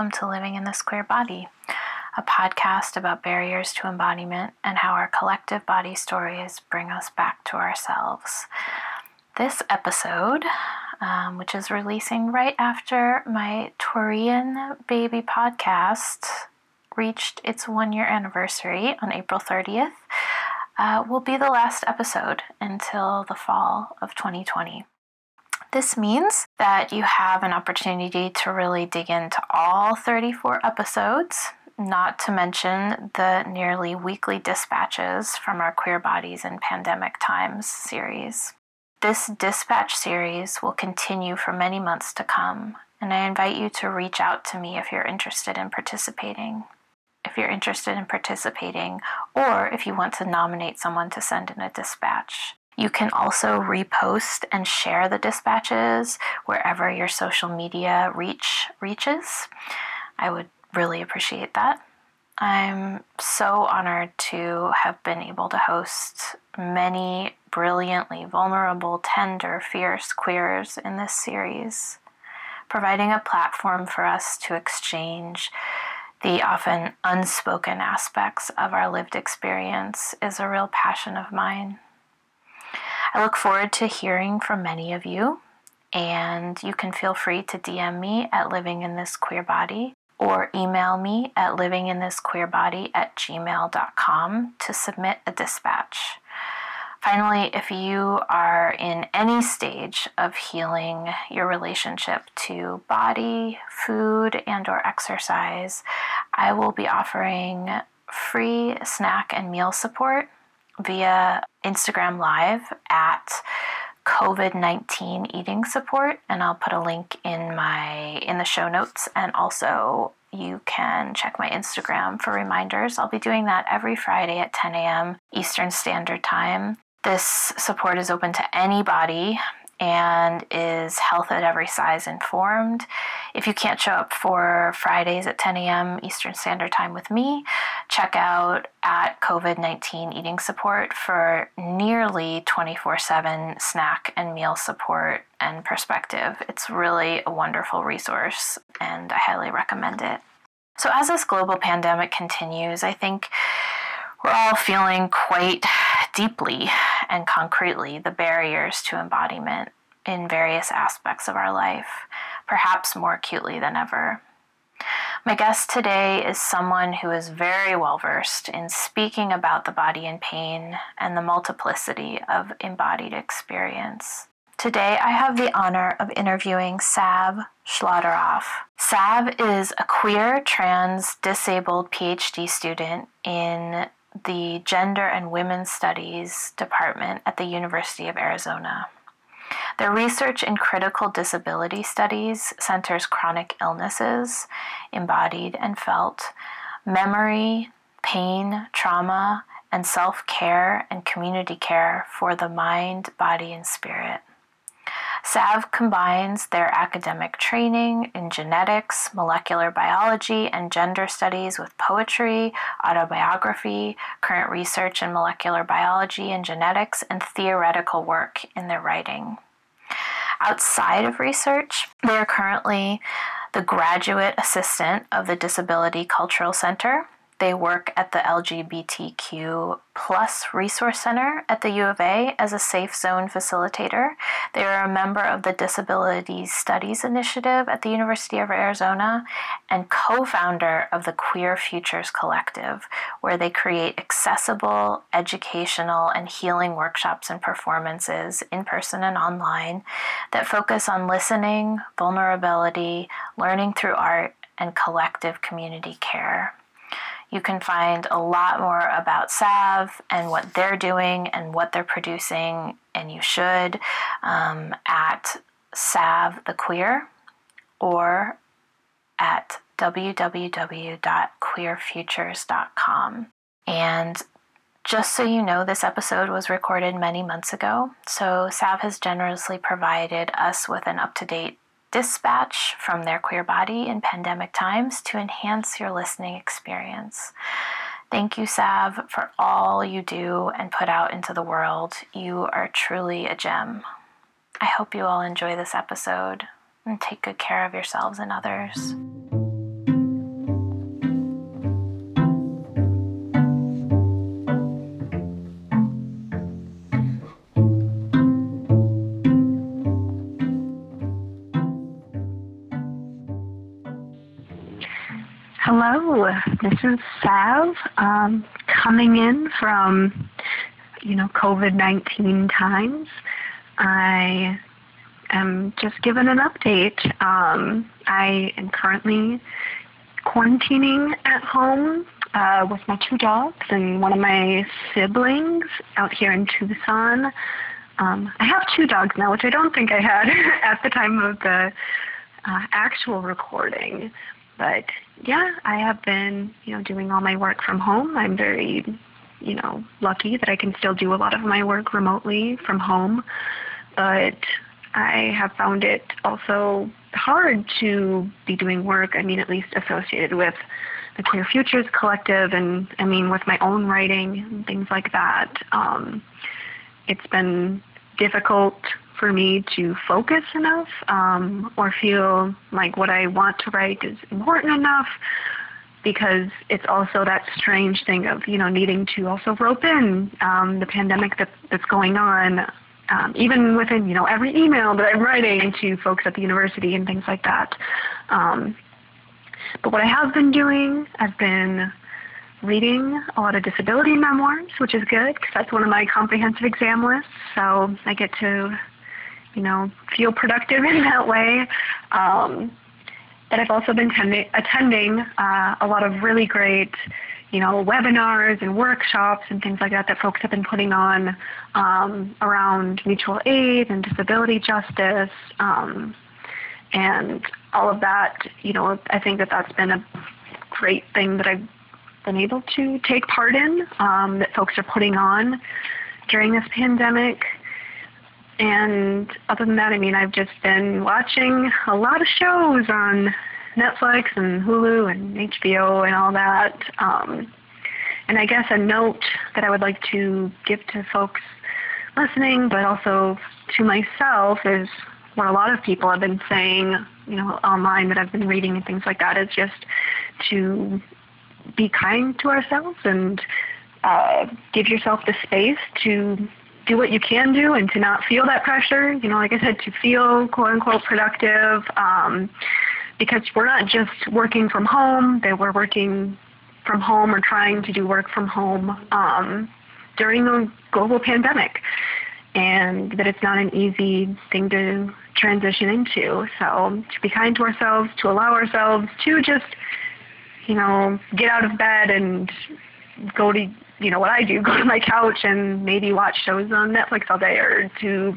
welcome to Living in the Queer Body, a podcast about barriers to embodiment and how our collective body stories bring us back to ourselves. This episode, um, which is releasing right after my Taurian baby podcast reached its one year anniversary on April 30th, uh, will be the last episode until the fall of 2020. This means that you have an opportunity to really dig into all 34 episodes, not to mention the nearly weekly dispatches from our Queer Bodies in Pandemic Times series. This dispatch series will continue for many months to come, and I invite you to reach out to me if you're interested in participating. If you're interested in participating, or if you want to nominate someone to send in a dispatch. You can also repost and share the dispatches wherever your social media reach reaches. I would really appreciate that. I'm so honored to have been able to host many brilliantly vulnerable, tender, fierce queers in this series, providing a platform for us to exchange the often unspoken aspects of our lived experience is a real passion of mine. I look forward to hearing from many of you, and you can feel free to DM me at Living in This Queer Body or email me at livinginthisqueerbody at gmail.com to submit a dispatch. Finally, if you are in any stage of healing your relationship to body, food, and or exercise, I will be offering free snack and meal support via Instagram Live at COVID 19 eating support, and I'll put a link in my in the show notes. And also, you can check my Instagram for reminders. I'll be doing that every Friday at 10 a.m. Eastern Standard Time. This support is open to anybody and is health at every size informed. If you can't show up for Fridays at 10 a.m. Eastern Standard Time with me, check out at COVID 19 eating support for nearly 24 7 snack and meal support and perspective. It's really a wonderful resource and I highly recommend it. So, as this global pandemic continues, I think we're all feeling quite deeply and concretely the barriers to embodiment in various aspects of our life, perhaps more acutely than ever. My guest today is someone who is very well versed in speaking about the body in pain and the multiplicity of embodied experience. Today, I have the honor of interviewing Sav Schlauderaff. Sav is a queer, trans, disabled PhD student in the Gender and Women's Studies Department at the University of Arizona. Their research in critical disability studies centers chronic illnesses, embodied and felt, memory, pain, trauma, and self care and community care for the mind, body, and spirit. SAV combines their academic training in genetics, molecular biology, and gender studies with poetry, autobiography, current research in molecular biology and genetics, and theoretical work in their writing. Outside of research, they are currently the graduate assistant of the Disability Cultural Center they work at the LGBTQ plus resource center at the U of A as a safe zone facilitator. They are a member of the Disability Studies Initiative at the University of Arizona and co-founder of the Queer Futures Collective, where they create accessible, educational, and healing workshops and performances in person and online that focus on listening, vulnerability, learning through art, and collective community care. You can find a lot more about Sav and what they're doing and what they're producing, and you should, um, at Sav the Queer or at www.queerfutures.com. And just so you know, this episode was recorded many months ago, so Sav has generously provided us with an up to date dispatch from their queer body in pandemic times to enhance your listening experience. Thank you, Sav, for all you do and put out into the world. You are truly a gem. I hope you all enjoy this episode and take good care of yourselves and others. This is Sav um, coming in from, you know, COVID 19 times. I am just giving an update. Um, I am currently quarantining at home uh, with my two dogs and one of my siblings out here in Tucson. Um, I have two dogs now, which I don't think I had at the time of the uh, actual recording. But yeah, I have been, you know, doing all my work from home. I'm very, you know, lucky that I can still do a lot of my work remotely from home. But I have found it also hard to be doing work, I mean, at least associated with the Queer Futures Collective and, I mean, with my own writing and things like that. Um, it's been difficult for me to focus enough um, or feel like what I want to write is important enough because it's also that strange thing of you know needing to also rope in um, the pandemic that, that's going on um, even within you know every email that I'm writing to folks at the university and things like that. Um, but what I have been doing, I've been reading a lot of disability memoirs, which is good because that's one of my comprehensive exam lists. So I get to you know, feel productive in that way. Um, but I've also been tending, attending uh, a lot of really great, you know, webinars and workshops and things like that that folks have been putting on um, around mutual aid and disability justice. Um, and all of that, you know, I think that that's been a great thing that I've been able to take part in um, that folks are putting on during this pandemic. And other than that, I mean, I've just been watching a lot of shows on Netflix and Hulu and HBO and all that. Um, and I guess a note that I would like to give to folks listening, but also to myself, is what a lot of people have been saying, you know, online that I've been reading and things like that, is just to be kind to ourselves and uh, give yourself the space to do what you can do and to not feel that pressure. You know, like I said, to feel quote unquote productive. Um, because we're not just working from home, that we're working from home or trying to do work from home um, during a global pandemic. And that it's not an easy thing to transition into. So to be kind to ourselves, to allow ourselves to just, you know, get out of bed and go to you know what I do, go to my couch and maybe watch shows on Netflix all day or to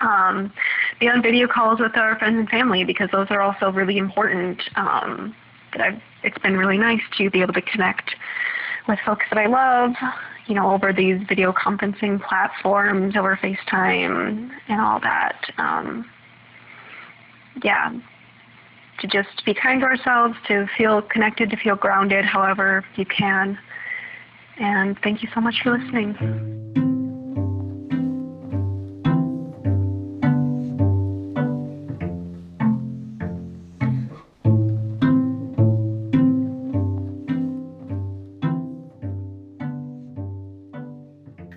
um, be on video calls with our friends and family because those are also really important. Um, that I've, it's been really nice to be able to connect with folks that I love, you know, over these video conferencing platforms, over FaceTime and all that. Um, yeah, to just be kind to ourselves, to feel connected, to feel grounded, however you can. And thank you so much for listening.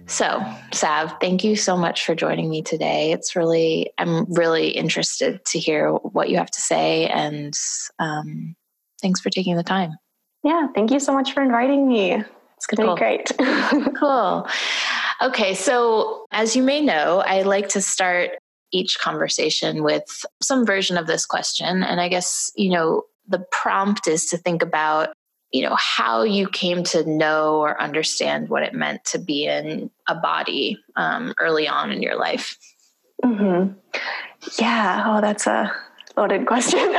So, Sav, thank you so much for joining me today. It's really, I'm really interested to hear what you have to say, and um, thanks for taking the time. Yeah, thank you so much for inviting me. It's going to cool. be great. cool. Okay, so as you may know, I like to start each conversation with some version of this question. And I guess, you know, the prompt is to think about, you know, how you came to know or understand what it meant to be in a body um, early on in your life. Mm-hmm. Yeah. Oh, that's a loaded question.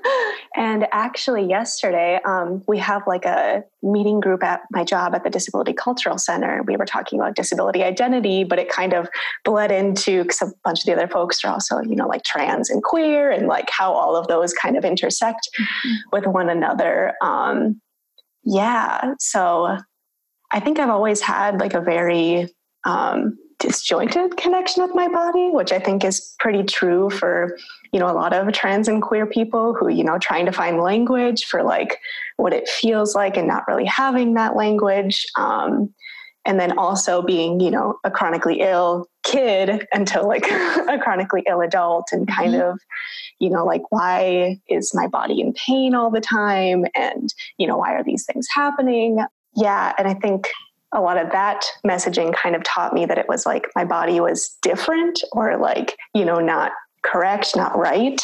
and actually, yesterday, um, we have like a meeting group at my job at the Disability Cultural Center. We were talking about disability identity, but it kind of bled into because a bunch of the other folks are also, you know, like trans and queer and like how all of those kind of intersect mm-hmm. with one another. Um, yeah, so I think I've always had like a very um, disjointed connection with my body, which I think is pretty true for, you know, a lot of trans and queer people who, you know, trying to find language for like what it feels like and not really having that language. Um, and then also being, you know, a chronically ill kid until like a chronically ill adult and kind mm-hmm. of, you know, like why is my body in pain all the time? And, you know, why are these things happening? Yeah. And I think a lot of that messaging kind of taught me that it was like my body was different or like, you know, not correct, not right.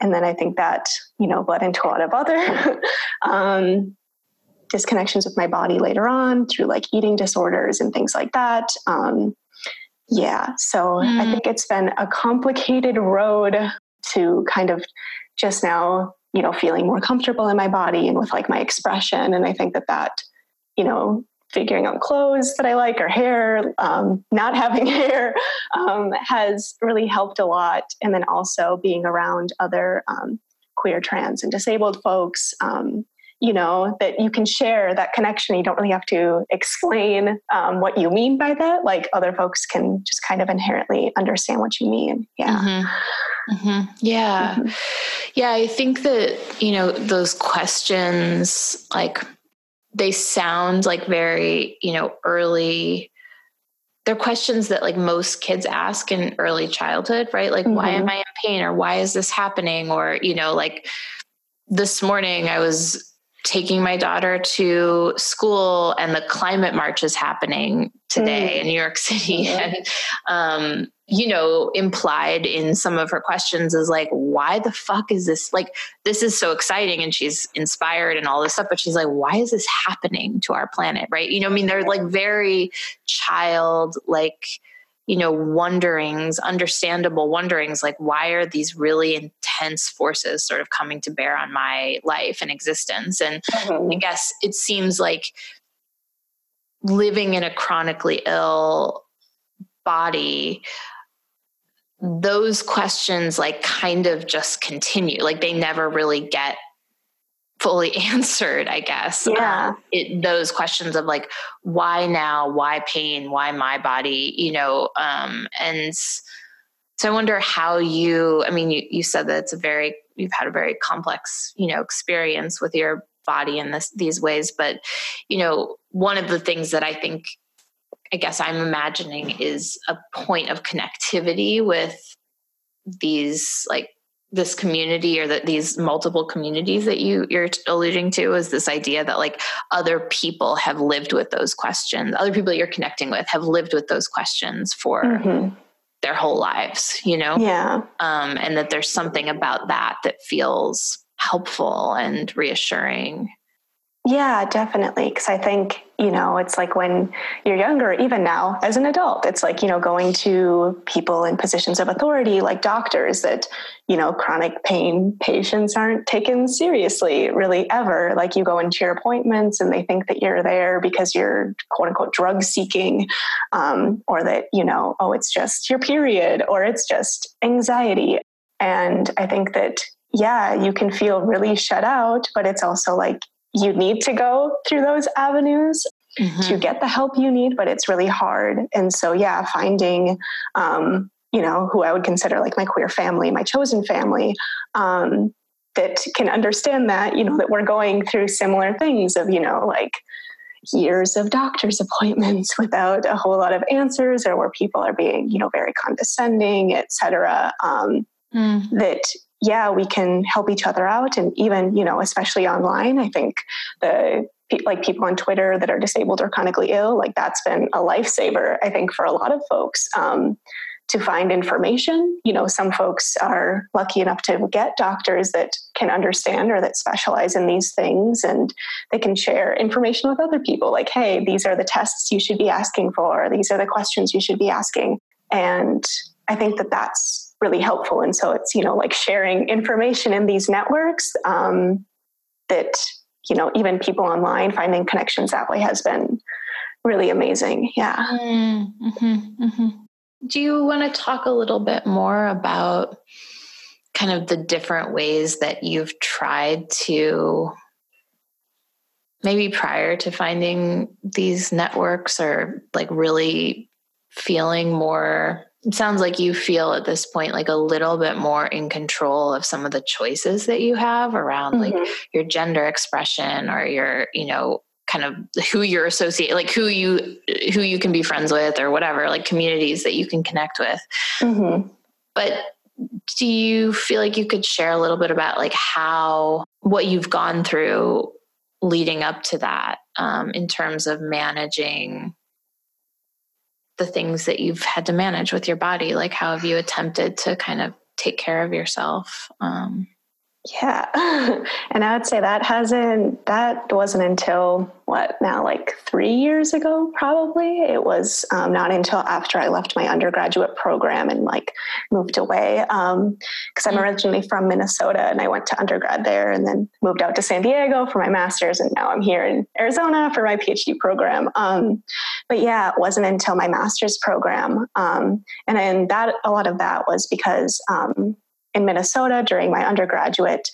And then I think that, you know, led into a lot of other um, disconnections with my body later on through like eating disorders and things like that. Um, yeah. So mm. I think it's been a complicated road to kind of just now, you know, feeling more comfortable in my body and with like my expression. And I think that that, you know, figuring out clothes that I like or hair, um, not having hair um, has really helped a lot. And then also being around other um, queer, trans, and disabled folks, um, you know, that you can share that connection. You don't really have to explain um, what you mean by that. Like other folks can just kind of inherently understand what you mean. Yeah. Mm-hmm. Mm-hmm. Yeah. Mm-hmm. Yeah. I think that, you know, those questions like, they sound like very, you know, early they're questions that like most kids ask in early childhood, right? Like, mm-hmm. why am mm-hmm. I in pain or why is this happening? Or, you know, like this morning I was taking my daughter to school and the climate march is happening today mm. in New York City. Mm-hmm. And, um, you know, implied in some of her questions is like, why the fuck is this? Like, this is so exciting and she's inspired and all this stuff, but she's like, why is this happening to our planet? Right. You know, I mean, they're like very child, like, you know, wonderings, understandable wonderings, like why are these really intense forces sort of coming to bear on my life and existence? And mm-hmm. I guess it seems like living in a chronically ill body those questions like kind of just continue like they never really get fully answered i guess. Yeah. um, it, those questions of like why now? Why pain? Why my body? You know um and so i wonder how you i mean you, you said that it's a very you've had a very complex you know experience with your body in this these ways but you know one of the things that i think i guess i'm imagining is a point of connectivity with these like this community or that these multiple communities that you you're alluding to is this idea that like other people have lived with those questions other people you're connecting with have lived with those questions for mm-hmm. their whole lives you know? Yeah. Um, and that there's something about that that feels helpful and reassuring yeah, definitely. Because I think, you know, it's like when you're younger, even now as an adult, it's like, you know, going to people in positions of authority like doctors that, you know, chronic pain patients aren't taken seriously really ever. Like you go into your appointments and they think that you're there because you're quote unquote drug seeking, um, or that, you know, oh, it's just your period or it's just anxiety. And I think that yeah, you can feel really shut out, but it's also like you need to go through those avenues mm-hmm. to get the help you need, but it's really hard. And so, yeah, finding, um, you know, who I would consider like my queer family, my chosen family, um, that can understand that, you know, that we're going through similar things of, you know, like years of doctor's appointments without a whole lot of answers or where people are being, you know, very condescending, et cetera. Um, mm. That yeah, we can help each other out. And even, you know, especially online, I think the like people on Twitter that are disabled or chronically ill, like that's been a lifesaver, I think, for a lot of folks. Um, to find information. You know, some folks are lucky enough to get doctors that can understand or that specialize in these things and they can share information with other people like, hey, these are the tests you should be asking for, these are the questions you should be asking. And I think that that's really helpful. And so it's, you know, like sharing information in these networks um, that, you know, even people online finding connections that way has been really amazing. Yeah. Mm-hmm, mm-hmm. Do you want to talk a little bit more about kind of the different ways that you've tried to maybe prior to finding these networks or like really feeling more sounds like you feel at this point like a little bit more in control of some of the choices that you have around mm-hmm. like your gender expression or your you know kind of who you're associate like who you who you can be friends with or whatever like communities that you can connect with mm-hmm. but do you feel like you could share a little bit about like how what you've gone through leading up to that um, in terms of managing the things that you've had to manage with your body? Like how have you attempted to kind of take care of yourself um, yeah. and I would say that hasn't, that wasn't until what now, like three years ago, probably. It was um, not until after I left my undergraduate program and like moved away. Because um, I'm mm. originally from Minnesota and I went to undergrad there and then moved out to San Diego for my master's. And now I'm here in Arizona for my PhD program. Um, but yeah, it wasn't until my master's program. Um, and then that, a lot of that was because um, in Minnesota during my undergraduate,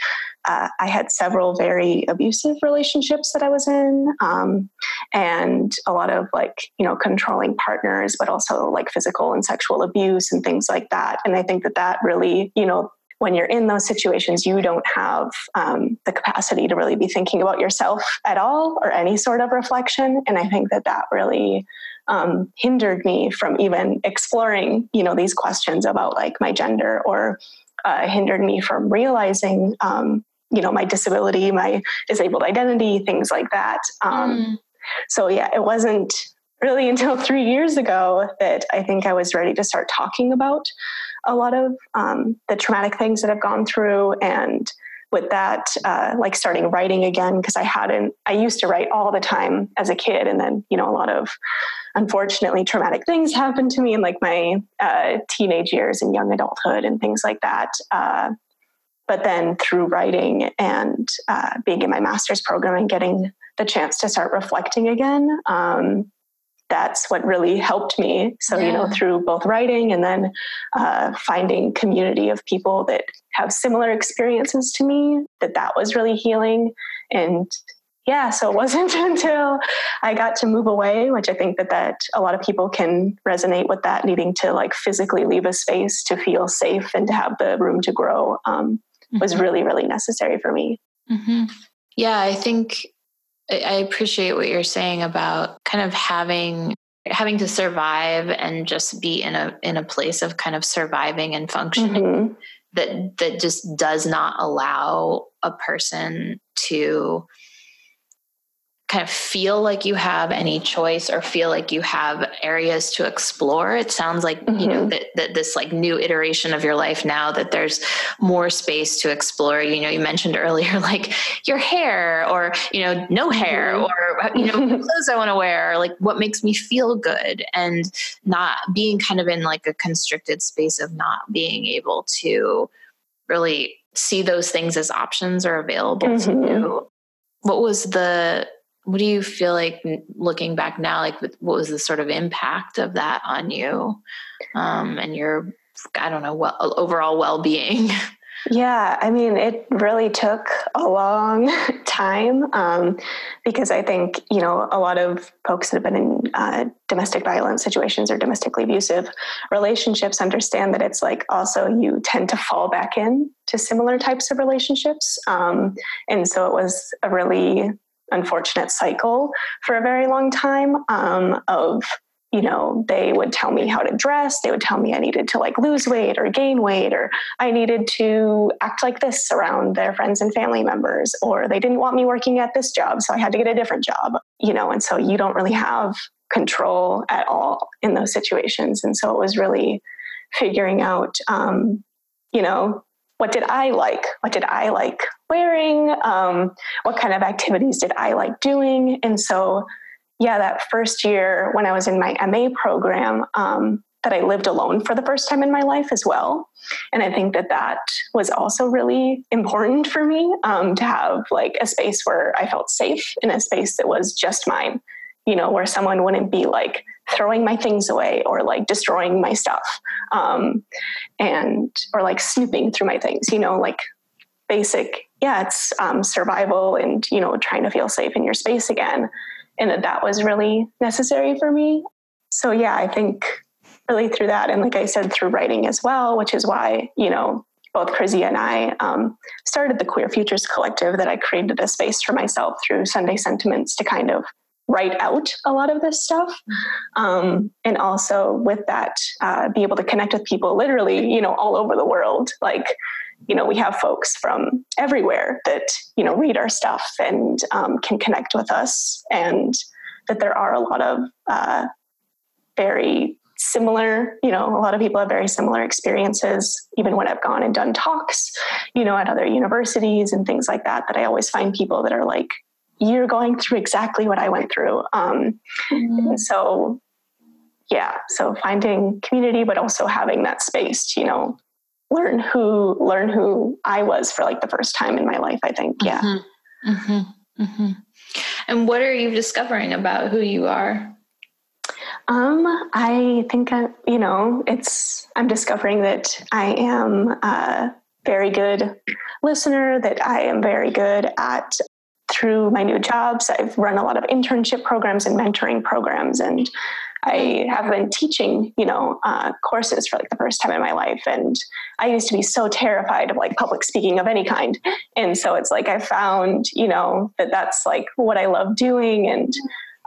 uh, I had several very abusive relationships that I was in, um, and a lot of like, you know, controlling partners, but also like physical and sexual abuse and things like that. And I think that that really, you know, when you're in those situations, you don't have um, the capacity to really be thinking about yourself at all or any sort of reflection. And I think that that really um, hindered me from even exploring, you know, these questions about like my gender or uh, hindered me from realizing, um, you know, my disability, my disabled identity, things like that. Um, mm. So yeah, it wasn't really until three years ago that I think I was ready to start talking about a lot of um, the traumatic things that I've gone through and with that, uh, like starting writing again, because I hadn't, I used to write all the time as a kid. And then, you know, a lot of unfortunately traumatic things happened to me in like my uh, teenage years and young adulthood and things like that. Uh, but then through writing and uh, being in my master's program and getting the chance to start reflecting again, um, that's what really helped me. So, yeah. you know, through both writing and then uh, finding community of people that have similar experiences to me, that that was really healing. And yeah, so it wasn't until I got to move away, which I think that that a lot of people can resonate with that, needing to like physically leave a space to feel safe and to have the room to grow, um, mm-hmm. was really, really necessary for me. Mm-hmm. Yeah, I think I appreciate what you're saying about kind of having having to survive and just be in a in a place of kind of surviving and functioning mm-hmm. that that just does not allow a person to kind of feel like you have any choice or feel like you have areas to explore it sounds like mm-hmm. you know mm-hmm. that, that this like new iteration of your life now that there's more space to explore you know you mentioned earlier like your hair or you know no hair mm-hmm. or you know clothes i want to wear or like what makes me feel good and not being kind of in like a constricted space of not being able to really see those things as options or available mm-hmm. to you what was the what do you feel like looking back now like what was the sort of impact of that on you? Um, and your i don't know well, overall well-being? Yeah i mean it really took a long time um, because i think you know a lot of folks that have been in uh, domestic violence situations or domestically abusive relationships understand that it's like also you tend to fall back in to similar types of relationships um, and so it was a really unfortunate cycle for a very long time um, of you know they would tell me how to dress they would tell me i needed to like lose weight or gain weight or i needed to act like this around their friends and family members or they didn't want me working at this job so i had to get a different job you know and so you don't really have control at all in those situations. And so it was really figuring out um, you know what did I like? What did I like wearing? Um, what kind of activities did I like doing? And so, yeah, that first year when I was in my MA program, um, that I lived alone for the first time in my life as well. And I think that that was also really important for me um, to have like a space where I felt safe in a space that was just mine, you know, where someone wouldn't be like throwing my things away or like destroying my stuff um, and or like snooping through my things you know like basic, yeah, it's um, survival and, you know, trying to feel safe in your space again. And that that was really necessary for me. So, yeah, I think really through that. And like I said, through writing as well, which is why, you know, both Chrissy and I um, started the Queer Futures Collective that I created a space for myself through Sunday Sentiments to kind of write out a lot of this stuff. Um, and also with that, uh, be able to connect with people literally, you know, all over the world. Like, you know, we have folks from everywhere that, you know, read our stuff and um, can connect with us. And that there are a lot of uh, very similar you know a lot of people have very similar experiences even when i've gone and done talks you know at other universities and things like that that i always find people that are like you're going through exactly what i went through um, mm-hmm. so yeah so finding community but also having that space to you know learn who learn who i was for like the first time in my life i think yeah mm-hmm. Mm-hmm. mm-hmm. and what are you discovering about who you are um, I think I, you know, it's I'm discovering that I am a very good listener, that I am very good at through my new jobs. I've run a lot of internship programs and mentoring programs, and I have been teaching, you know, uh, courses for like the first time in my life. And I used to be so terrified of like public speaking of any kind. And so it's like I found, you know, that that's like what I love doing. And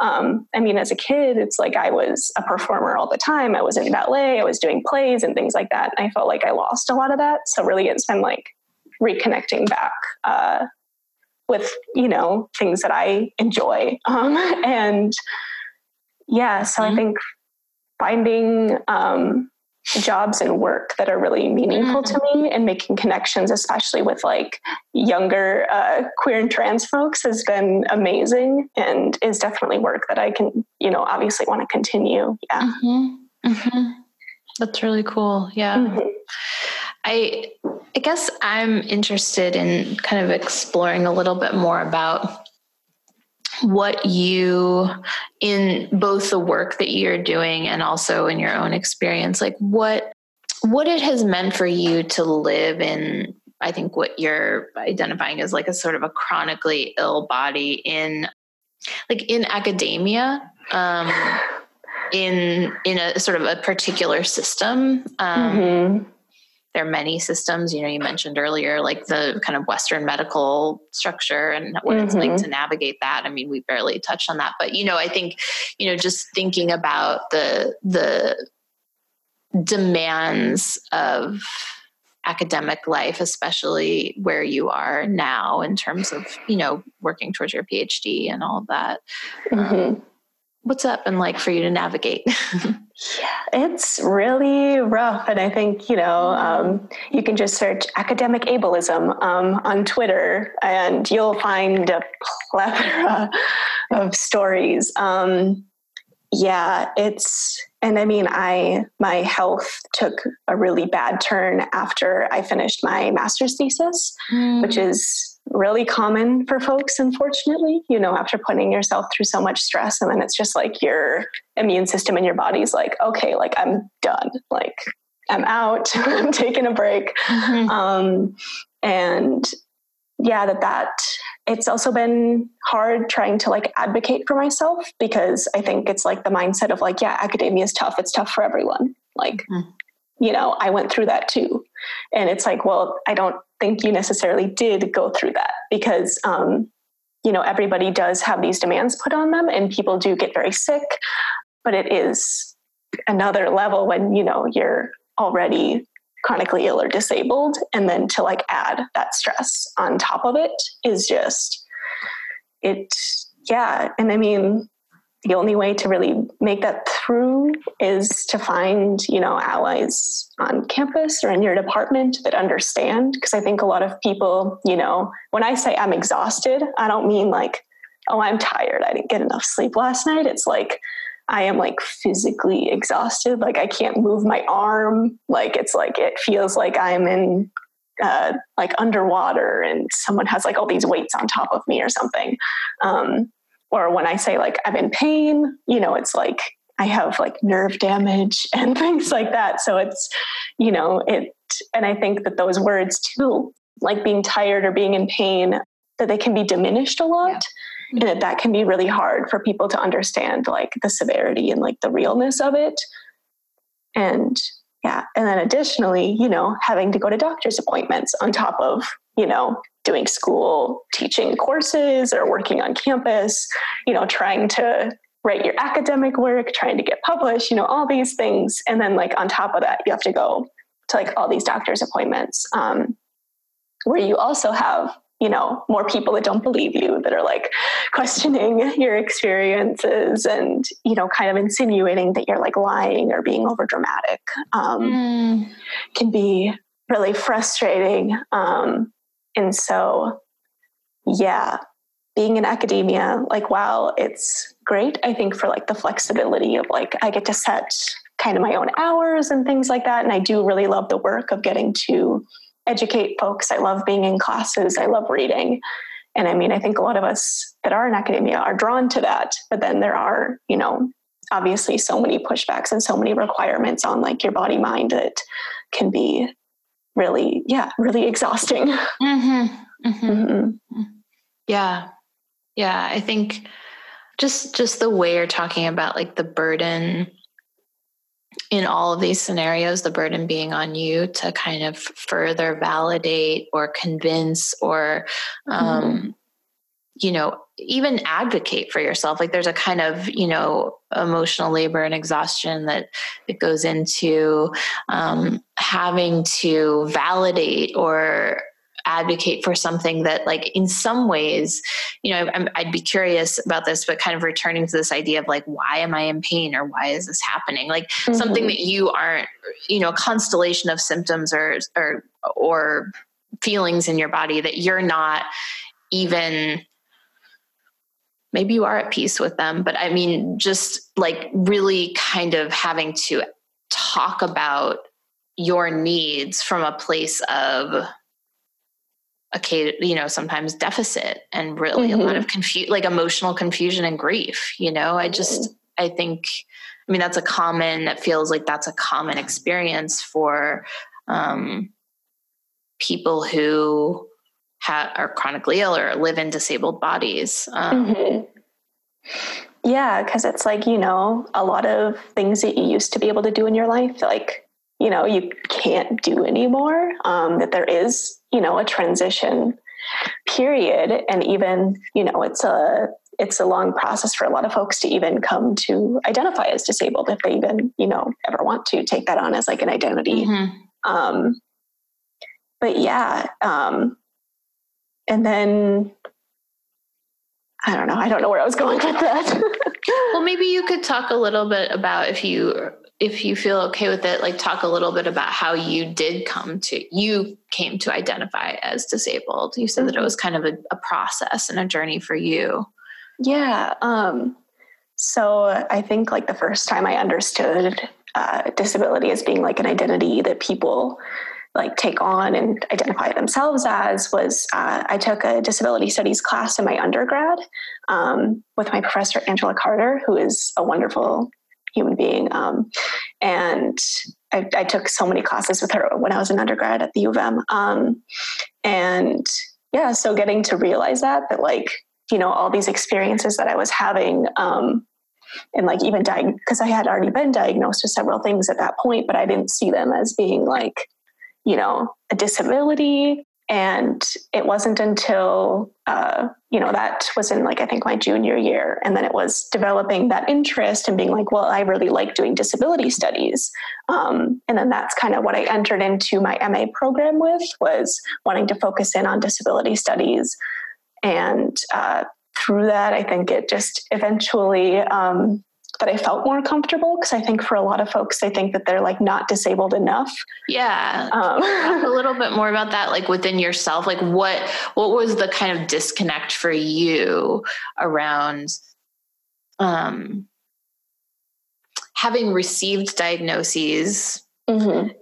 um, I mean, as a kid, it's like I was a performer all the time. I was in ballet, I was doing plays and things like that. And I felt like I lost a lot of that. So really, it's been like reconnecting back uh, with you know things that I enjoy. Um, and yeah, so mm-hmm. I think finding um, jobs and work that are really meaningful mm-hmm. to me and making connections especially with like younger uh, queer and trans folks has been amazing and is definitely work that i can you know obviously want to continue yeah mm-hmm. Mm-hmm. that's really cool yeah mm-hmm. I i guess i'm interested in kind of exploring a little bit more about what you in both the work that you're doing and also in your own experience like what what it has meant for you to live in i think what you're identifying as like a sort of a chronically ill body in like in academia um in in a sort of a particular system um mm-hmm there are many systems you know you mentioned earlier like the kind of western medical structure and what mm-hmm. it's like to mm-hmm. navigate that i mean we barely touched on that but you know i think you know just thinking about the the demands of academic life especially where you are now in terms of you know working towards your phd and all of that mm-hmm. um, what's that been like for you to navigate? yeah, it's really rough. And I think, you know, um, you can just search academic ableism um, on Twitter and you'll find a plethora of stories. Um, yeah, it's, and I mean, I, my health took a really bad turn after I finished my master's thesis, mm. which is really common for folks, unfortunately, you know, after putting yourself through so much stress. And then it's just like your immune system and your body's like, okay, like I'm done. Like I'm out, I'm taking a break. Mm-hmm. Um, and yeah, that that it's also been hard trying to like advocate for myself because I think it's like the mindset of like, yeah, academia is tough. It's tough for everyone. Like, mm you know, I went through that too. And it's like, well, I don't think you necessarily did go through that because, um, you know, everybody does have these demands put on them and people do get very sick. But it is another level when, you know, you're already chronically ill or disabled. And then to like add that stress on top of it is just, it, yeah. And I mean, the only way to really make that through is to find you know allies on campus or in your department that understand because i think a lot of people you know when i say i'm exhausted i don't mean like oh i'm tired. I didn't get enough sleep last night. It's like i am like physically exhausted. Like i can't move my arm. Like it's like it feels like i'm in uh, like underwater and someone has like all these weights on top of me or something. Um, or when I say like I'm in pain, you know, it's like I have like nerve damage and things like that. So it's, you know, it, and I think that those words too like being tired or being in pain, that they can be diminished a lot. And that that can be really hard for people to understand, like the severity and like the realness of it. And yeah. And then additionally, you know, having to go to doctor's appointments on top of, you know, doing school, teaching courses or working on campus, you know, trying to write your academic work, trying to get published, you know, all these things. And then like on top of that, you have to go to like all these doctor's appointments um, where you also have you know more people that don't believe you that are like questioning your experiences and you know kind of insinuating that you're like lying or being over dramatic um, Mm. can be really frustrating um, and so yeah being in academia like while it's great i think for like the flexibility of like i get to set kind of my own hours and things like that and i do really love the work of getting to educate folks. I love being in classes. I love reading. And i mean i think a lot of us that are in academia are drawn to that but then there are you know obviously so many pushbacks and so many requirements on like your body mind that can be really yeah really exhausting Mhm. Mhm. Mhm. Yeah. Yeah, I think just just the way you're talking about like the burden in all of these scenarios, the burden being on you to kind of further validate or convince or um you know even advocate for yourself like there's a kind of you know emotional labor and exhaustion that it goes into um, having to validate or advocate for something that like in some ways you know I'm, i'd be curious about this but kind of returning to this idea of like why am i in pain or why is this happening like something Mhm. that you aren't you know a constellation of symptoms or or or feelings in your body that you're not even maybe you are at peace with them but i mean just like really kind of having to talk about your needs from a place of okay you know sometimes deficit and really a lot of confu- like emotional confusion and grief you know? I just i think i mean that's a common that feels like that's a common experience for um, people who ha- are chronically ill or live in disabled bodies um, Mhm. Yeah, because it's like, you know, a lot of things that you used to be able to do in your life, like, you know, you can't do anymore. Um, that there is, you know, a transition period. And even, you know, it's a it's a long process for a lot of folks to even come to identify as disabled if they even, you know, ever want to take that on as like an identity. mhm. Um, but yeah, um, and then I don't know. I don't know where I was going with that. well maybe you could talk a little bit about if you if you feel okay with it like talk a little bit about how you did come to you came to identify as disabled you said that it was kind of a, a process and a journey for you yeah. Um, so I think like the first time I understood uh, disability as being like an identity that people like take on and identify themselves as was uh, I took a disability studies class in my undergrad um, with my professor Angela Carter, who is a wonderful human being. Um, and I, I, took so many classes with her when I was an undergrad at the U of M. Um, and yeah, so getting to realize that that like you know all these experiences that I was having. Um, and like even because I had already been diagnosed with several things at that point, but I didn't see them as being like you know, a disability. And it wasn't until, uh, you know, that was in like, I think my junior year. And then it was developing that interest and being like, well, I really like doing disability studies. Um, and then that's kind of what I entered into my MA program with was wanting to focus in on disability studies. And uh, through that, I think it just eventually, um, that I felt more comfortable because I think for a lot of folks, they think that they're like not disabled enough. Yeah. Um, Talk a little bit more about that, like within yourself. Like what what was the kind of disconnect for you around um having received diagnoses, mhm.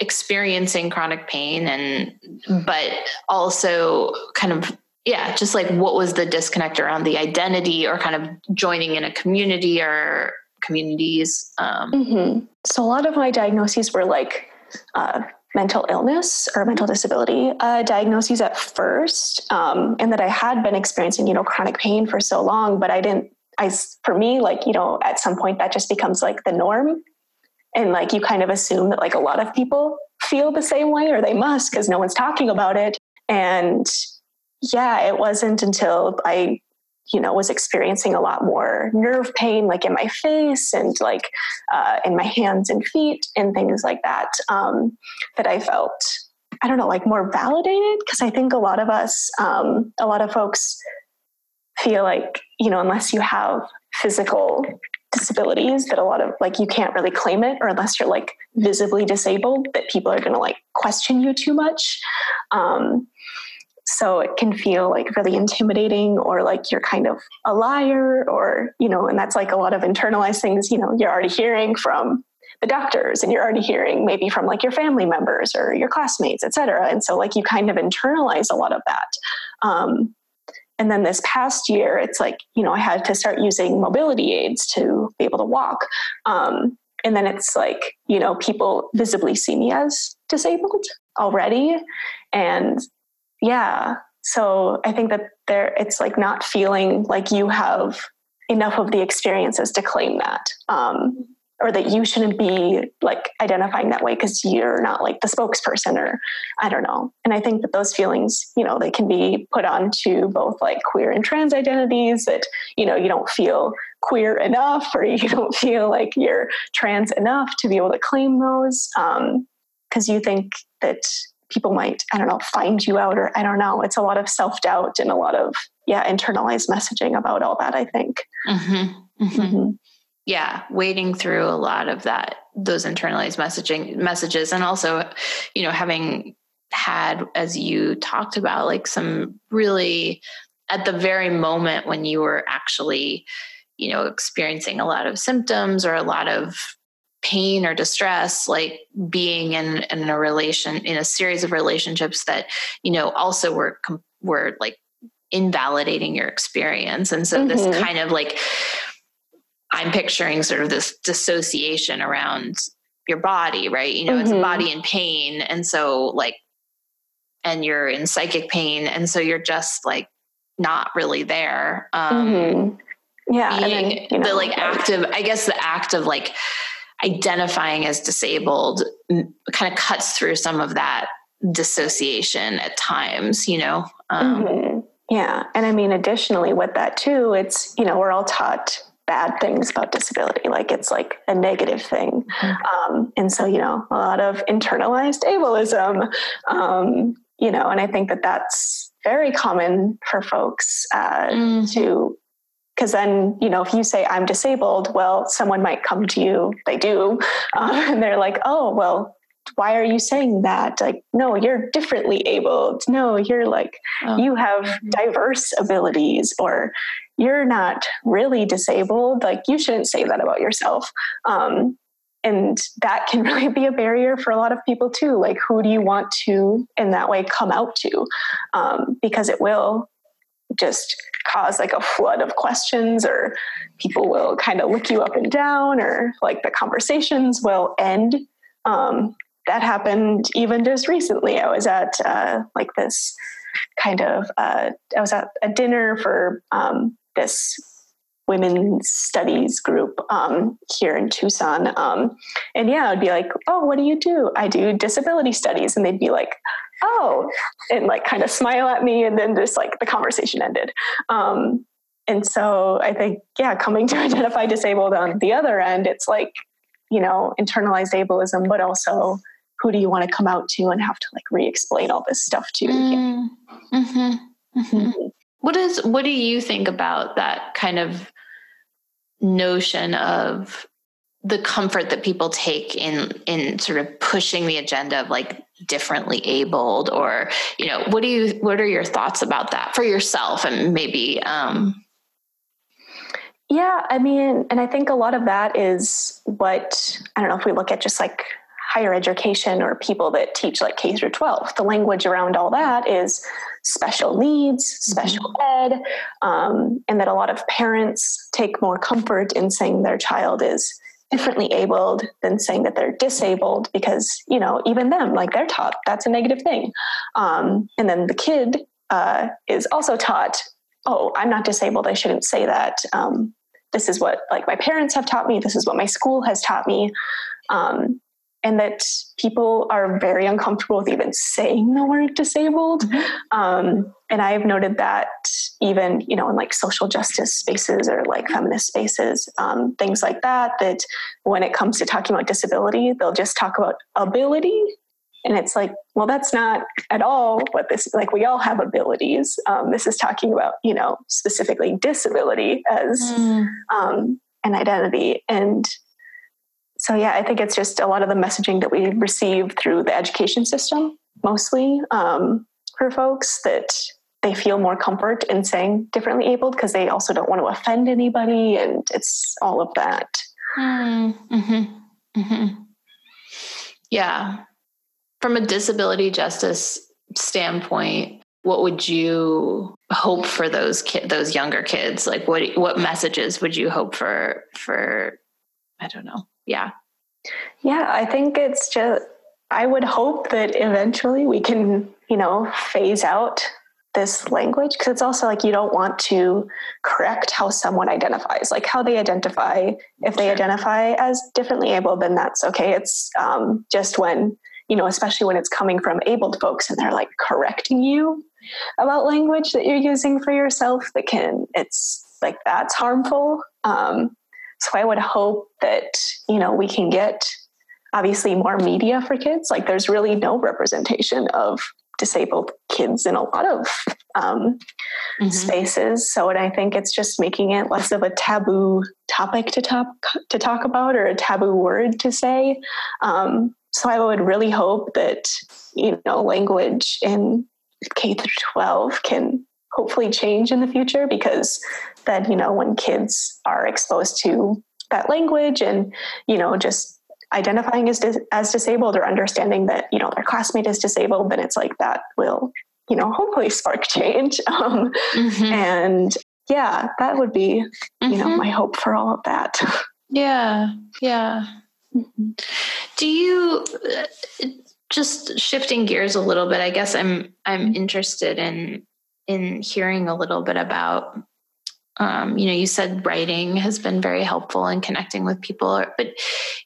experiencing chronic pain and but also kind of yeah, just like what was the disconnect around the identity or kind of joining in a community or communities? Um, Mhm. So a lot of my diagnoses were like uh, mental illness or mental disability uh, diagnoses at first, um, and that I had been experiencing, you know, chronic pain for so long, but I didn't. I, for me, like you know, at some point that just becomes like the norm, and like you kind of assume that like a lot of people feel the same way, or they must because no one's talking about it. And yeah, it wasn't until I you know was experiencing a lot more nerve pain like in my face and like uh, in my hands and feet and things like that um, that i felt i don't know like more validated because i think a lot of us um, a lot of folks feel like you know unless you have physical disabilities that a lot of like you can't really claim it or unless you're like visibly disabled that people are going to like question you too much um, so it can feel like really intimidating or like you're kind of a liar or you know and that's like a lot of internalized things you know you're already hearing from the doctors and you're already hearing maybe from like your family members or your classmates et cetera. And so like you kind of internalize a lot of that. Um, and then this past year it's like you know i had to start using mobility aids to be able to walk. Um, and then it's like you know people visibly see me as disabled already. And yeah. So i think that there it's like not feeling like you have enough of the experiences to claim that um, or that you shouldn't be like identifying that way because you're not like the spokesperson or i don't know. And i think that those feelings you know they can be put on to both like queer and trans identities that you know you don't feel queer enough or you don't feel like you're trans enough to be able to claim those because um, you think that people might i don't know find you out or i don't know it's a lot of self-doubt and a lot of yeah internalized messaging about all that i think mm-hmm. Mm-hmm. Mm-hmm. yeah wading through a lot of that those internalized messaging messages and also you know having had as you talked about like some really at the very moment when you were actually you know experiencing a lot of symptoms or a lot of pain or distress like being in in a relation in a series of relationships that you know also were were like invalidating your experience and so mm-hmm. this kind of like i'm picturing sort of this dissociation around your body right you know mm-hmm. it's a body in pain and so like and you're in psychic pain and so you're just like not really there um mm-hmm. yeah being then, you know, the like active i guess the act of like identifying as disabled kind of cuts through some of that dissociation at times, you know? Um, mm-hmm. Yeah. And I mean, additionally, with that too, it's, you know, we're all taught bad things about disability. Like it's like a negative thing. Mm-hmm. Um, and so, you know, a lot of internalized ableism, um, you know, and I think that that's very common for folks uh, mm-hmm. to because then you know if you say i'm disabled well someone might come to you they do um, and they're like oh well why are you saying that? Like no you're differently abled. No you're like oh. you have mm-hmm. diverse abilities or you're not really disabled. Like you shouldn't say that about yourself. Um, and that can really be a barrier for a lot of people too. Like who do you want to in that way come out to? Um, because it will just cause like a flood of questions or people will kind of look you up and down or like the conversations will end um, that happened even just recently i was at uh, like this kind of uh, i was at a dinner for um, this women's studies group um, here in Tucson. Um, and yeah, I'd be like, oh, what do you do? I do disability studies. And they'd be like, oh, and like kind of smile at me. And then just like the conversation ended. Um, and so I think, yeah, coming to identify disabled on the other end, it's like, you know, internalized ableism, but also who do you want to come out to and have to like re-explain all this stuff to? Mm, mm-hmm, mm-hmm. Mm-hmm. What is what do you think about that kind of notion of the comfort that people take in in sort of pushing the agenda of like differently abled or you know what do you what are your thoughts about that for yourself and maybe um yeah i mean and i think a lot of that is what i don't know if we look at just like higher education or people that teach like K through 12. The language around all that is special needs, special mm-hmm. ed, um, and that a lot of parents take more comfort in saying their child is differently abled than saying that they're disabled because you know even them like they're taught that's a negative thing. Um, and then the kid uh, is also taught oh i'm not disabled i shouldn't say that. Um, this is what like my parents have taught me this is what my school has taught me. Um, and that people are very uncomfortable with even saying the word disabled. Mm-hmm. Um, and I've noted that even, you know, in like social justice spaces or like feminist spaces, um, things like that, that when it comes to talking about disability, they'll just talk about ability. And it's like, well, that's not at all what this, like, we all have abilities. Um, this is talking about, you know, specifically disability as mm. Um, an identity. And so yeah i think it's just a lot of the messaging that we receive through the education system mostly um, for folks that they feel more comfort in saying differently abled because they also don't want to offend anybody and it's all of that mm-hmm. Mm-hmm. yeah from a disability justice standpoint what would you hope for those ki- those younger kids like what what messages would you hope for for i don't know yeah. Yeah, I think it's just, I would hope that eventually we can, you know, phase out this language because it's also like you don't want to correct how someone identifies, like how they identify. If they identify as differently able, then that's okay. It's um, just when, you know, especially when it's coming from abled folks and they're like correcting you about language that you're using for yourself that can, it's like that's harmful. Um, so I would hope that, you know, we can get obviously more media for kids. Like there's really no representation of disabled kids in a lot of um, mm-hmm. spaces. So, and I think it's just making it less of a taboo topic to talk to talk about or a taboo word to say. Um, so, I would really hope that you know language in K through 12 can hopefully change in the future because then you know when kids are exposed to that language and you know just identifying as dis- as disabled or understanding that you know their classmate is disabled then it's like that will you know hopefully spark change um, mm-hmm. and yeah that would be mm-hmm. you know mm-hmm. my hope for all of that yeah yeah mm-hmm. do you uh, just shifting gears a little bit i guess i'm i'm interested in in hearing a little bit about um, you know you said writing has been very helpful in connecting with people. But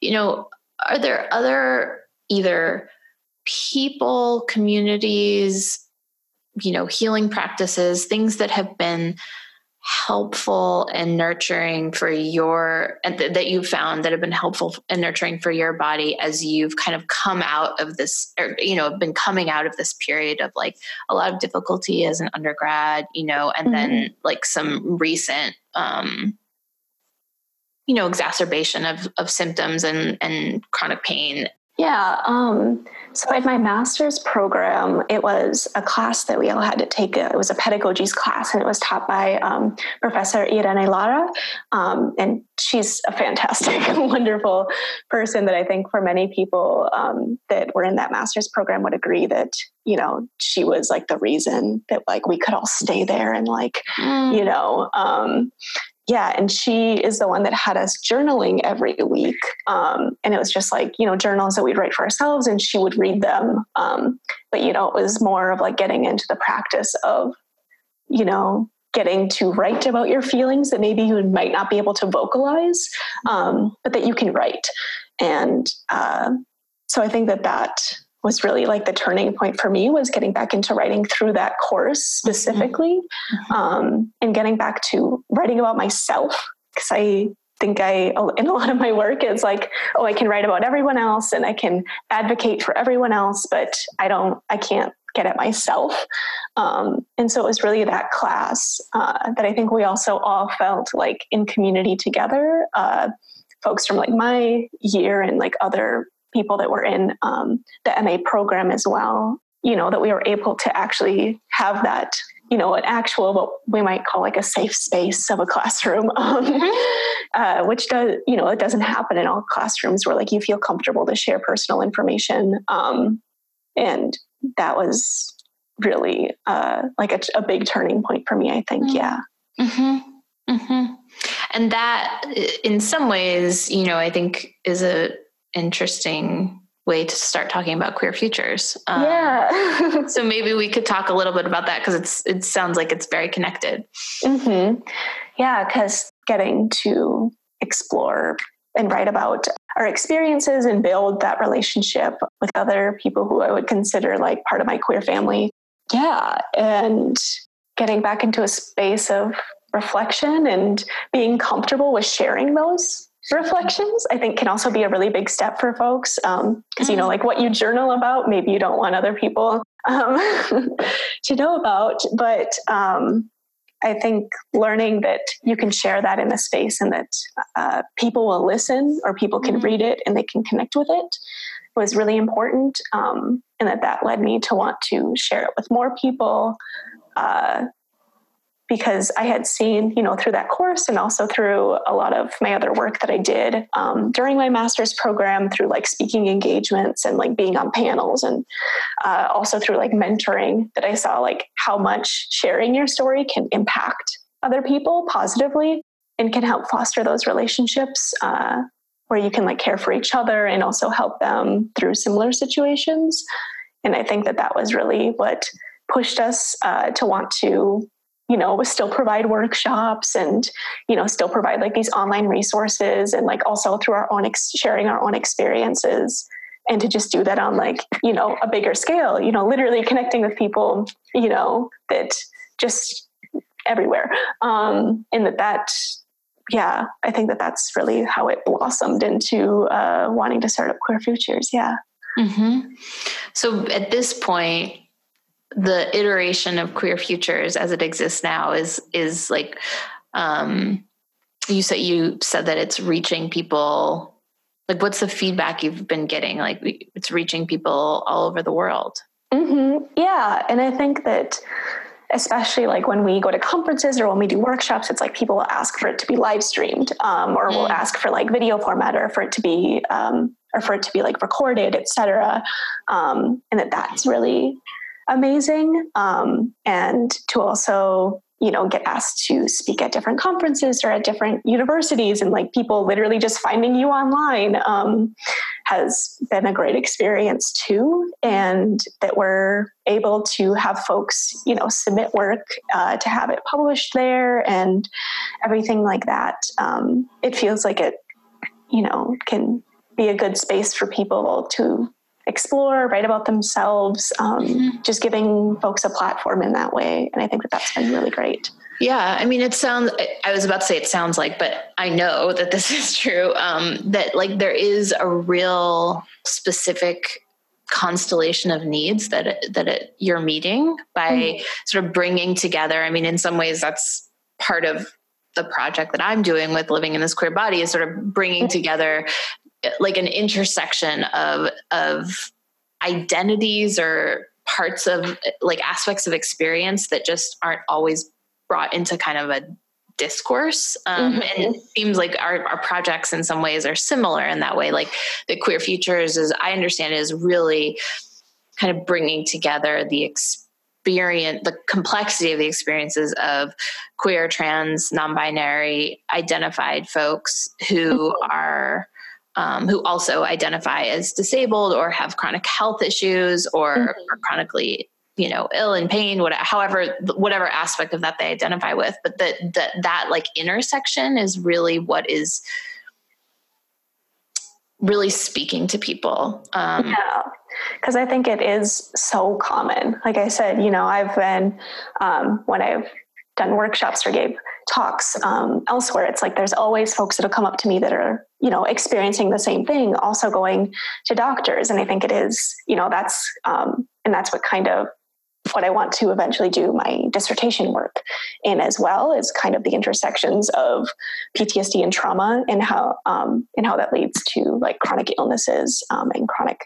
you know are there other either people communities you know healing practices things that have been helpful and nurturing for your and th- that you found that have been helpful and nurturing for your body as you've kind of come out of this or you know been coming out of this period of like a lot of difficulty as an undergrad you know and mm-hmm. then like some recent um you know exacerbation of of symptoms and and chronic pain yeah. Um, so in my master's program, it was a class that we all had to take. It was a pedagogies class, and it was taught by um, Professor Irene Lara. Um, and she's a fantastic, wonderful person that I think for many people um, that were in that master's program would agree that you know she was like the reason that like we could all stay there and like mm. you know um, yeah, and she is the one that had us journaling every week. Um, and it was just like, you know, journals that we'd write for ourselves and she would read them. Um, but, you know, it was more of like getting into the practice of, you know, getting to write about your feelings that maybe you might not be able to vocalize, um, but that you can write. And uh, so I think that that was really like the turning point for me was getting back into writing through that course specifically mm-hmm. um, and getting back to writing about myself because i think i in a lot of my work it's like oh i can write about everyone else and i can advocate for everyone else but i don't i can't get at myself um, and so it was really that class uh, that i think we also all felt like in community together uh, folks from like my year and like other people that were in um, the MA program as well, you know, that we were able to actually have that, you know, an actual, what we might call like a safe space of a classroom, um, uh, which does, you know, it doesn't happen in all classrooms where like you feel comfortable to share personal information. Um, and that was really uh, like a, a, big turning point for me, I think. Mm-hmm. Yeah. Mm-hmm. mm-hmm. and that in some ways you know i think is a interesting way to start talking about queer futures um, yeah so maybe we could talk a little bit about that because it's it sounds like it's very connected mm-hmm. yeah because getting to explore and write about our experiences and build that relationship with other people who I would consider like part of my queer family. Yeah. And getting back into a space of reflection and being comfortable with sharing those reflections i think can also be a really big step for folks because um, you know mm-hmm. like what you journal about maybe you don't want other people um, to know about but um, I think learning that you can share that in a space and that uh, people will listen or people can mm-hmm. read it and they can connect with it was really important. Um, and that that led me to want to share it with more people. Uh, because I had seen, you know, through that course and also through a lot of my other work that I did um, during my master's program through like speaking engagements and like being on panels and uh, also through like mentoring that I saw like how much sharing your story can impact other people positively and can help foster those relationships uh, where you can like care for each other and also help them through similar situations. And I think that that was really what pushed us uh, to want to you know still provide workshops and you know still provide like these online resources and like also through our own ex- sharing our own experiences and to just do that on like you know a bigger scale you know literally connecting with people you know that just everywhere um and that that yeah i think that that's really how it blossomed into uh wanting to start up queer futures yeah mm-hmm. so at this point the iteration of queer futures as it exists now is is like um you said you said that it's reaching people like what's the feedback you've been getting like it's reaching people all over the world mm-hmm. yeah and i think that especially like when we go to conferences or when we do workshops it's like people will ask for it to be live streamed um, or mm. will ask for like video format or for it to be um, or for it to be like recorded etc um, and that that's really amazing. Um, and to also, you know, get asked to speak at different conferences or at different universities and like people literally just finding you online um, has been a great experience too. And that we're able to have folks, you know, submit work uh, to have it published there and everything like that. Um, it feels like it, you know, can be a good space for people to explore, write about themselves, um, mm-hmm. just giving folks a platform in that way. And I think that that's been really great. Yeah, I mean, it sounds, I was about to say it sounds like, but I know that this is true, um, that like there is a real specific constellation of needs that it, that it, you're meeting by mm-hmm. sort of bringing together. I mean, in some ways, that's part of the project that I'm doing with living in this queer body is sort of bringing mm-hmm. together like an intersection of of identities or parts of like aspects of experience that just aren't always brought into kind of a discourse um, mm-hmm. and it seems like our, our projects in some ways are similar in that way like the queer futures as i understand it is really kind of bringing together the experience the complexity of the experiences of queer trans non-binary identified folks who mm-hmm. are um, who also identify as disabled or have chronic health issues or mm-hmm. are chronically you know ill in pain whatever however whatever aspect of that they identify with. But that that that like intersection is really what is really speaking to people um, yeah. Because i think it is so common. Like i said you know i've been um, when i've done workshops or gave talks um, elsewhere it's like there's always folks that'll come up to me that are you know experiencing the same thing also going to doctors. And i think it is you know that's um, and that's what kind of what i want to eventually do my dissertation work in as well is kind of the intersections of ptsd and trauma and how um, and how that leads to like chronic illnesses um, and chronic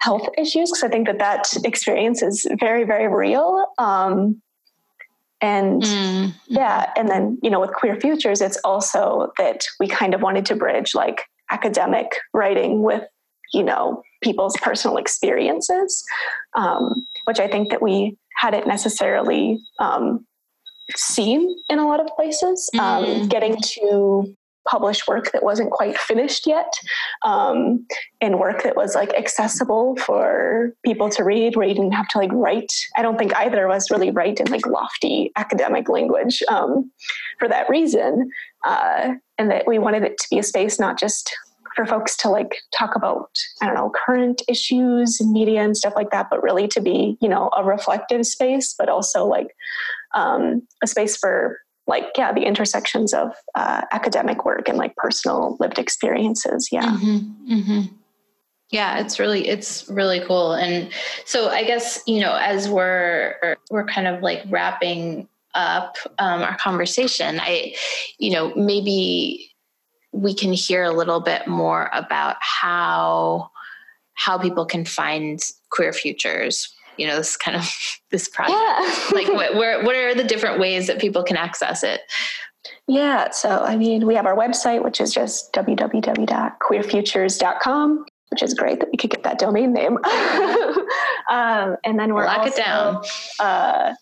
health issues. Because i think that that experience is very very real. Um, and mm. yeah, and then, you know, with Queer Futures, it's also that we kind of wanted to bridge like academic writing with, you know, people's personal experiences, um, which I think that we hadn't necessarily um, seen in a lot of places. Um, Mm. getting to publish work that wasn't quite finished yet, um, and work that was like accessible for people to read, where you didn't have to like write. I don't think either of us really write in like lofty academic language um, for that reason, uh, and that we wanted it to be a space not just for folks to like talk about i don't know current issues and media and stuff like that but really to be you know a reflective space but also like um, a space for like yeah the intersections of uh, academic work and like personal lived experiences yeah Mm-hmm, hmm Yeah, it's really it's really cool. And so I guess you know as we're we're kind of like wrapping up um, our conversation, I you know maybe we can hear a little bit more about how how people can find queer futures. You know, this kind of this project. yeah Like, what, where, what are the different ways that people can access it? Yeah, so I mean, we have our website, which is just www.queerfutures.com, which is great that we could get that domain name. um, and then we're Lock also, it down. Uh,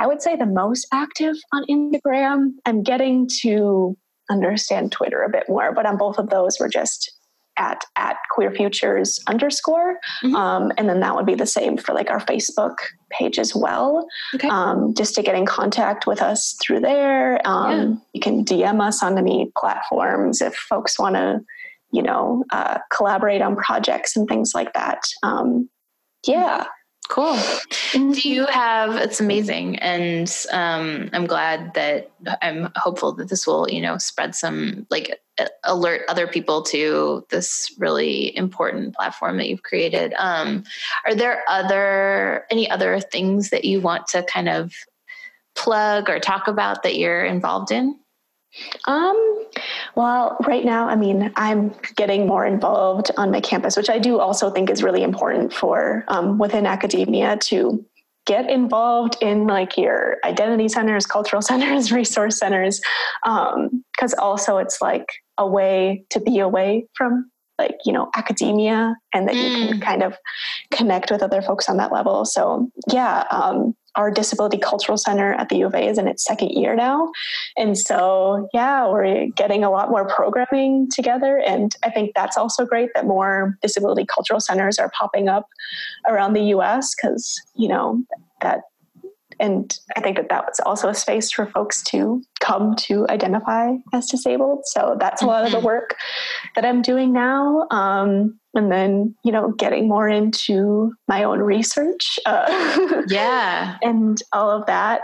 I would say the most active on Instagram. I'm getting to understand Twitter a bit more, but on both of those, we're just at at queer futures underscore Mhm. um, and then that would be the same for like our facebook page as well Okay. um, just to get in contact with us through there um, Yeah. you can dm us on any platforms if folks want to you know uh, collaborate on projects and things like that um, yeah Cool. Do you have? It's amazing, and um, I'm glad that I'm hopeful that this will, you know, spread some like alert other people to this really important platform that you've created. Um, are there other any other things that you want to kind of plug or talk about that you're involved in? Um, well, right now, I mean, I'm getting more involved on my campus, which I do also think is really important for um, within academia to get involved in like your identity centers, cultural centers, resource centers, because also it's like a way to be away from like you know academia and that you can kind of connect with other folks on that level. So yeah um, our disability cultural center at the u of a is in its second year now and so, yeah, we're getting a lot more programming together. And I think that's also great that more disability cultural centers are popping up around the US because, you know, that, and I think that that was also a space for folks to come to identify as disabled. So that's a lot of the work that I'm doing now. Um, and then, you know, getting more into my own research. Uh, Yeah. and all of that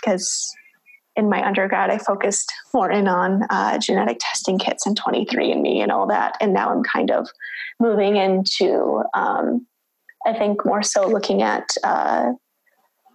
because in my undergrad i focused more in on uh, genetic testing kits and 23andme and all that and now i'm kind of moving into um, i think more so looking at uh,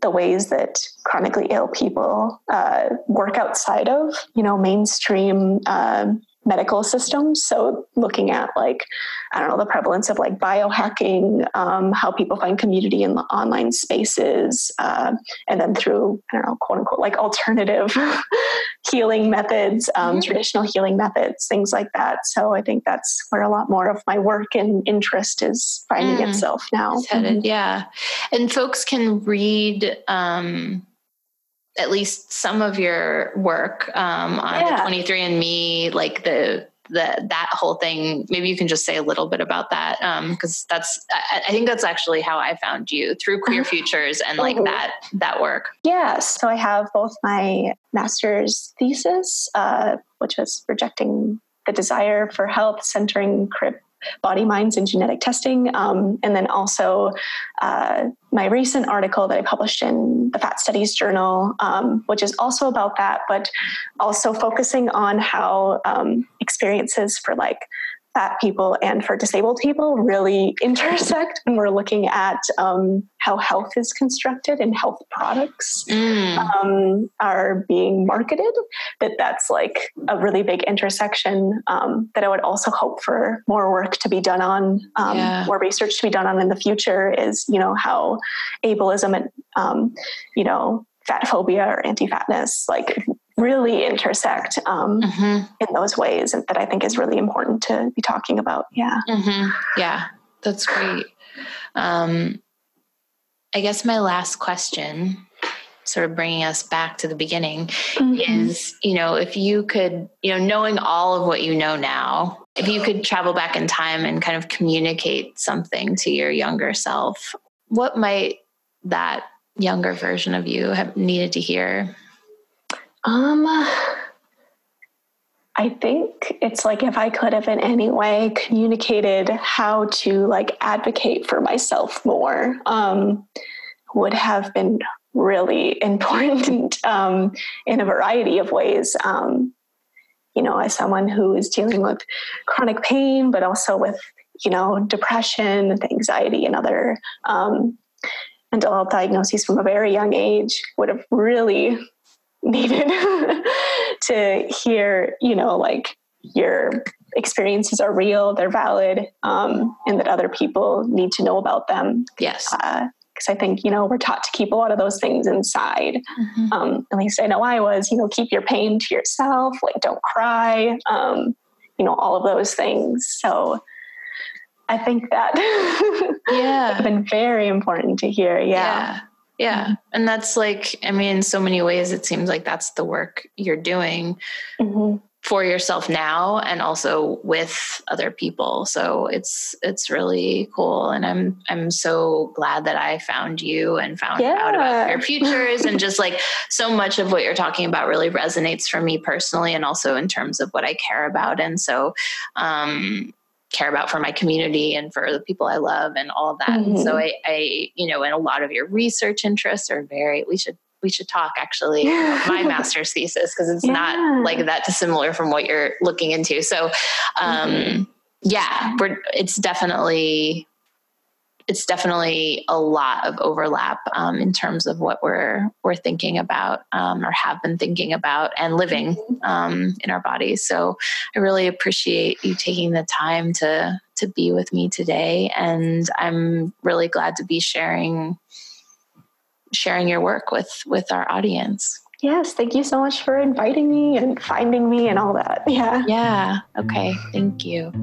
the ways that chronically ill people uh, work outside of you know mainstream um, medical systems so looking at like i don't know the prevalence of like biohacking um, how people find community in the online spaces uh, and then through i don't know quote unquote like alternative healing methods um, Mhm. traditional healing methods things like that so i think that's where a lot more of my work and interest is finding Mm. itself now It's headed, yeah. And folks can read um, at least some of your work um, on Yeah. the 23andMe, like the the that whole thing. Maybe you can just say a little bit about that because that's I, I think that's actually how I found you through Queer Futures and like that that work. Yeah, so I have both my master's thesis, uh, which was rejecting the desire for health, centering crip body minds and genetic testing, um, and then also uh, my recent article that I published in the Fat Studies Journal, um, which is also about that, but also focusing on how um, experiences for like fat people and for disabled people really intersect when we're looking at um, how health is constructed and health products Mm. um, are being marketed that that's like a really big intersection um, that i would also hope for more work to be done on um, Yeah. more research to be done on in the future is you know how ableism and um, you know fat phobia or anti-fatness like really intersect um, hmm in those ways that i think is really important to be talking about yeah hmm Yeah, that's great. Um, I guess my last question. sort of bringing us back to the beginning Mhm. is you know if you could you know knowing all of what you know now if you could travel back in time and kind of communicate something to your younger self what might that younger version of you have needed to hear Um, I think it's like if I could have in any way communicated how to like advocate for myself more, um, would have been really important um, in a variety of ways. Um, you know, as someone who is dealing with chronic pain, but also with you know depression and anxiety and other um, mental health diagnoses from a very young age, would have really needed to hear, you know, like your experiences are real, they're valid, um, and that other people need to know about them. yes Because I think, you know, we're taught to keep a lot of those things inside. Mhm. Um, at least I know I was, you know, keep your pain to yourself, like don't cry, um, you know, all of those things. So I think that yeah have been very important to hear. Yeah. yeah yeah. And that's like i mean in so many ways it seems like that's the work you're doing Mhm. for yourself now and also with other people. So it's it's really cool. And i'm i'm so glad that i found you and found out about Yeah. your futures and just like so much of what you're talking about really resonates for me personally and also in terms of what i care about. And so um care about for my community and for the people I love and all of that. And so Mhm. I, I, you know, and a lot of your research interests are very, we should, we should talk actually my master's thesis because it's Yeah. not like that dissimilar from what you're looking into. So, um, Mhm. yeah, we're, it's definitely, it's definitely a lot of overlap um, in terms of what we're we're thinking about um, or have been thinking about and living um, in our bodies. So I really appreciate you taking the time to to be with me today, and I'm really glad to be sharing sharing your work with with our audience. Yes, thank you so much for inviting me and finding me and all that. Yeah. Yeah. Okay. Thank you.